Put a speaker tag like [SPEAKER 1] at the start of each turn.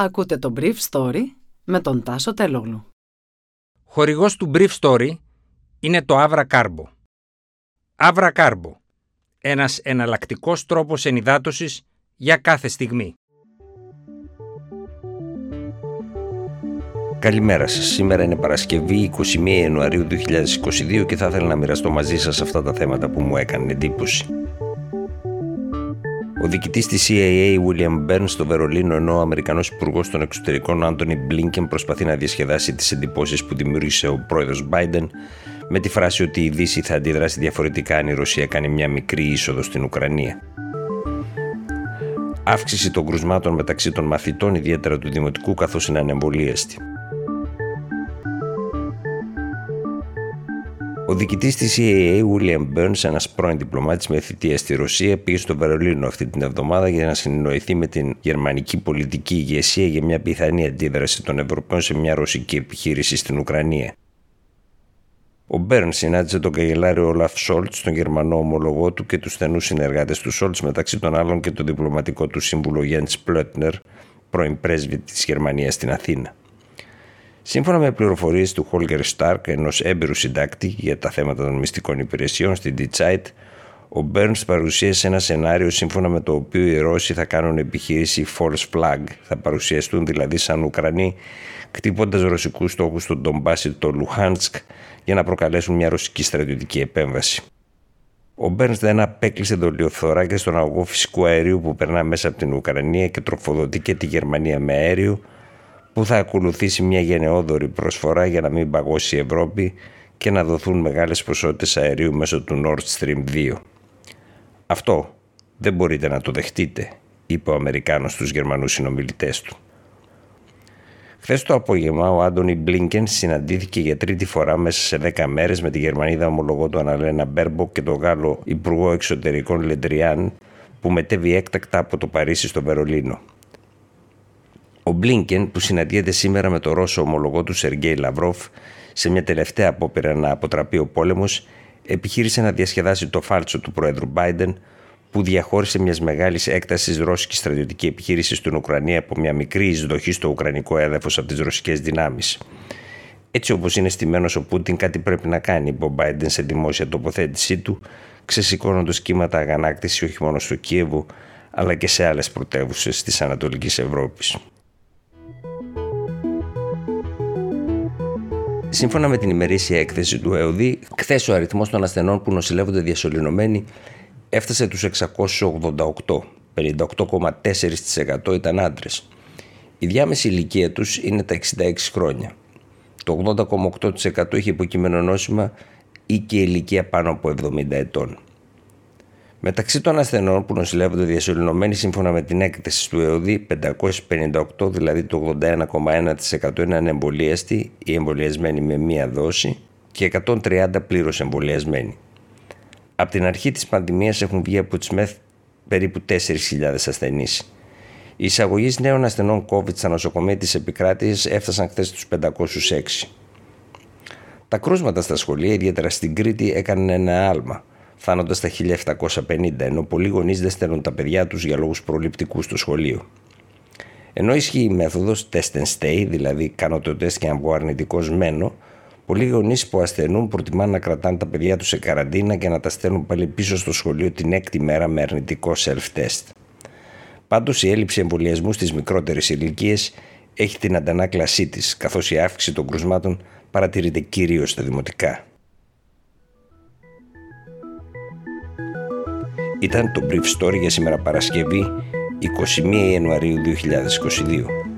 [SPEAKER 1] Ακούτε το Brief Story με τον Τάσο Τελόγλου.
[SPEAKER 2] Χορηγός του Brief Story είναι το Avra Carbo. Avra Carbo. Ένας εναλλακτικός τρόπος ενυδάτωσης για κάθε στιγμή.
[SPEAKER 3] Καλημέρα σας. Σήμερα είναι Παρασκευή 21 Ιανουαρίου 2022 και θα ήθελα να μοιραστώ μαζί σας αυτά τα θέματα που μου έκανε εντύπωση. Ο διοικητής της CIA, William Burns, στο Βερολίνο, ενώ ο Αμερικανός Υπουργός των Εξωτερικών, Άντωνι Μπλίνκεν, προσπαθεί να διασκεδάσει τις εντυπώσεις που δημιούργησε ο πρόεδρος Biden με τη φράση ότι η Δύση θα αντιδράσει διαφορετικά αν η Ρωσία κάνει μια μικρή είσοδο στην Ουκρανία. Αύξηση των κρουσμάτων μεταξύ των μαθητών, ιδιαίτερα του δημοτικού, καθώς είναι ανεμβολίαστη. Ο διοικητής της CIA, William Burns, ένας πρώην διπλωμάτης με θητεία στη Ρωσία, πήγε στο Βερολίνο αυτή την εβδομάδα για να συνεννοηθεί με την γερμανική πολιτική ηγεσία για μια πιθανή αντίδραση των Ευρωπαίων σε μια ρωσική επιχείρηση στην Ουκρανία. Ο Μπέρν συνάντησε τον καγκελάριο Όλαφ Σόλτς, τον Γερμανό ομολογό του και τους στενούς συνεργάτες του Σόλτς, μεταξύ των άλλων και τον διπλωματικό του σύμβουλο Γιάννης Πλότνερ, πρώην πρέσβη της Γερμανίας στην Αθήνα. Σύμφωνα με πληροφορίες του Χόλγκερ Στάρκ, ενός έμπειρου συντάκτη για τα θέματα των μυστικών υπηρεσιών στην Διτσάιτ, ο Μπέρν παρουσίασε ένα σενάριο σύμφωνα με το οποίο οι Ρώσοι θα κάνουν επιχείρηση false flag, θα παρουσιαστούν δηλαδή σαν Ουκρανοί, κτύποντας ρωσικούς στόχους στον Ντομπάσι το Λουχάνσκ για να προκαλέσουν μια ρωσική στρατιωτική επέμβαση. Ο Μπέρν δεν απέκλεισε δολιοφθοράκια στον αγωγό φυσικού αερίου που περνά μέσα από την Ουκρανία και τροφοδοτεί και τη Γερμανία με αέριο, που θα ακολουθήσει μια γενναιόδορη προσφορά για να μην παγώσει η Ευρώπη και να δοθούν μεγάλες ποσότητες αερίου μέσω του Nord Stream 2. Αυτό δεν μπορείτε να το δεχτείτε, είπε ο Αμερικάνος στους Γερμανούς συνομιλητές του. Χθες το απόγευμα, ο Άντωνι Μπλίνκεν συναντήθηκε για τρίτη φορά μέσα σε δέκα μέρες με τη Γερμανίδα ομόλογό του Αναλένα Μπέρμποκ και τον Γάλλο Υπουργό Εξωτερικών Λε Ντριάν, που μετέβη έκτακτα από το Παρίσι στο Βερολίνο. Ο Μπλίνκεν, που συναντιέται σήμερα με τον Ρώσο ομόλογό του Σεργκέι Λαυρόφ σε μια τελευταία απόπειρα να αποτραπεί ο πόλεμος, επιχείρησε να διασκεδάσει το φάλτσο του Πρόεδρου Biden, που διαχώρισε μιας μεγάλης έκτασης ρώσικης στρατιωτική επιχείρησης στην Ουκρανία από μια μικρή εισδοχή στο ουκρανικό έδαφος από τις ρωσικές δυνάμεις. Έτσι όπως είναι στημένος ο Πούτιν, κάτι πρέπει να κάνει, είπε ο Biden σε δημόσια τοποθέτησή του, ξεσηκώνοντας κύματα αγανάκτηση όχι μόνο στο Κίεβο, αλλά και σε άλλες πρωτεύουσες της Ανατολικής Ευρώπης. Σύμφωνα με την ημερήσια έκθεση του ΕΟΔΗ, χθες ο αριθμός των ασθενών που νοσηλεύονται διασωληνωμένοι έφτασε τους 688. 58,4% ήταν άντρες. Η διάμεση ηλικία τους είναι τα 66 χρόνια. Το 80,8% είχε υποκείμενο νόσημα ή και ηλικία πάνω από 70 ετών. Μεταξύ των ασθενών που νοσηλεύονται διασωληνωμένοι σύμφωνα με την έκθεση του ΕΟΔΗ, 558, δηλαδή το 81,1% είναι ανεμβολίαστοι ή εμβολιασμένοι με μία δόση και 130 πλήρως εμβολιασμένοι. Από την αρχή της πανδημίας έχουν βγει από τις ΜΕΘ περίπου 4.000 ασθενείς. Οι εισαγωγέ νέων ασθενών COVID στα νοσοκομεία της επικράτειας έφτασαν χθες στους 506. Τα κρούσματα στα σχολεία, ιδιαίτερα στην Κρήτη, έκαναν ένα άλμα – φτάνοντα στα 1750, ενώ πολλοί γονείς δεν στέλνουν τα παιδιά τους για λόγους προληπτικούς στο σχολείο. Ενώ ισχύει η μέθοδος test and stay, δηλαδή κάνω το τεστ και αν βγω αρνητικός μένω, πολλοί γονείς που ασθενούν προτιμάνε να κρατάνε τα παιδιά τους σε καραντίνα και να τα στέλνουν πάλι πίσω στο σχολείο την έκτη μέρα με αρνητικό self-test. Πάντως η έλλειψη εμβολιασμού στις μικρότερες ηλικίες έχει την αντανάκλασή της, καθώς η αύξηση των κρουσμάτων παρατηρείται κυρίως στα δημοτικά. Ήταν το Brief Story για σήμερα Παρασκευή 21 Ιανουαρίου 2022.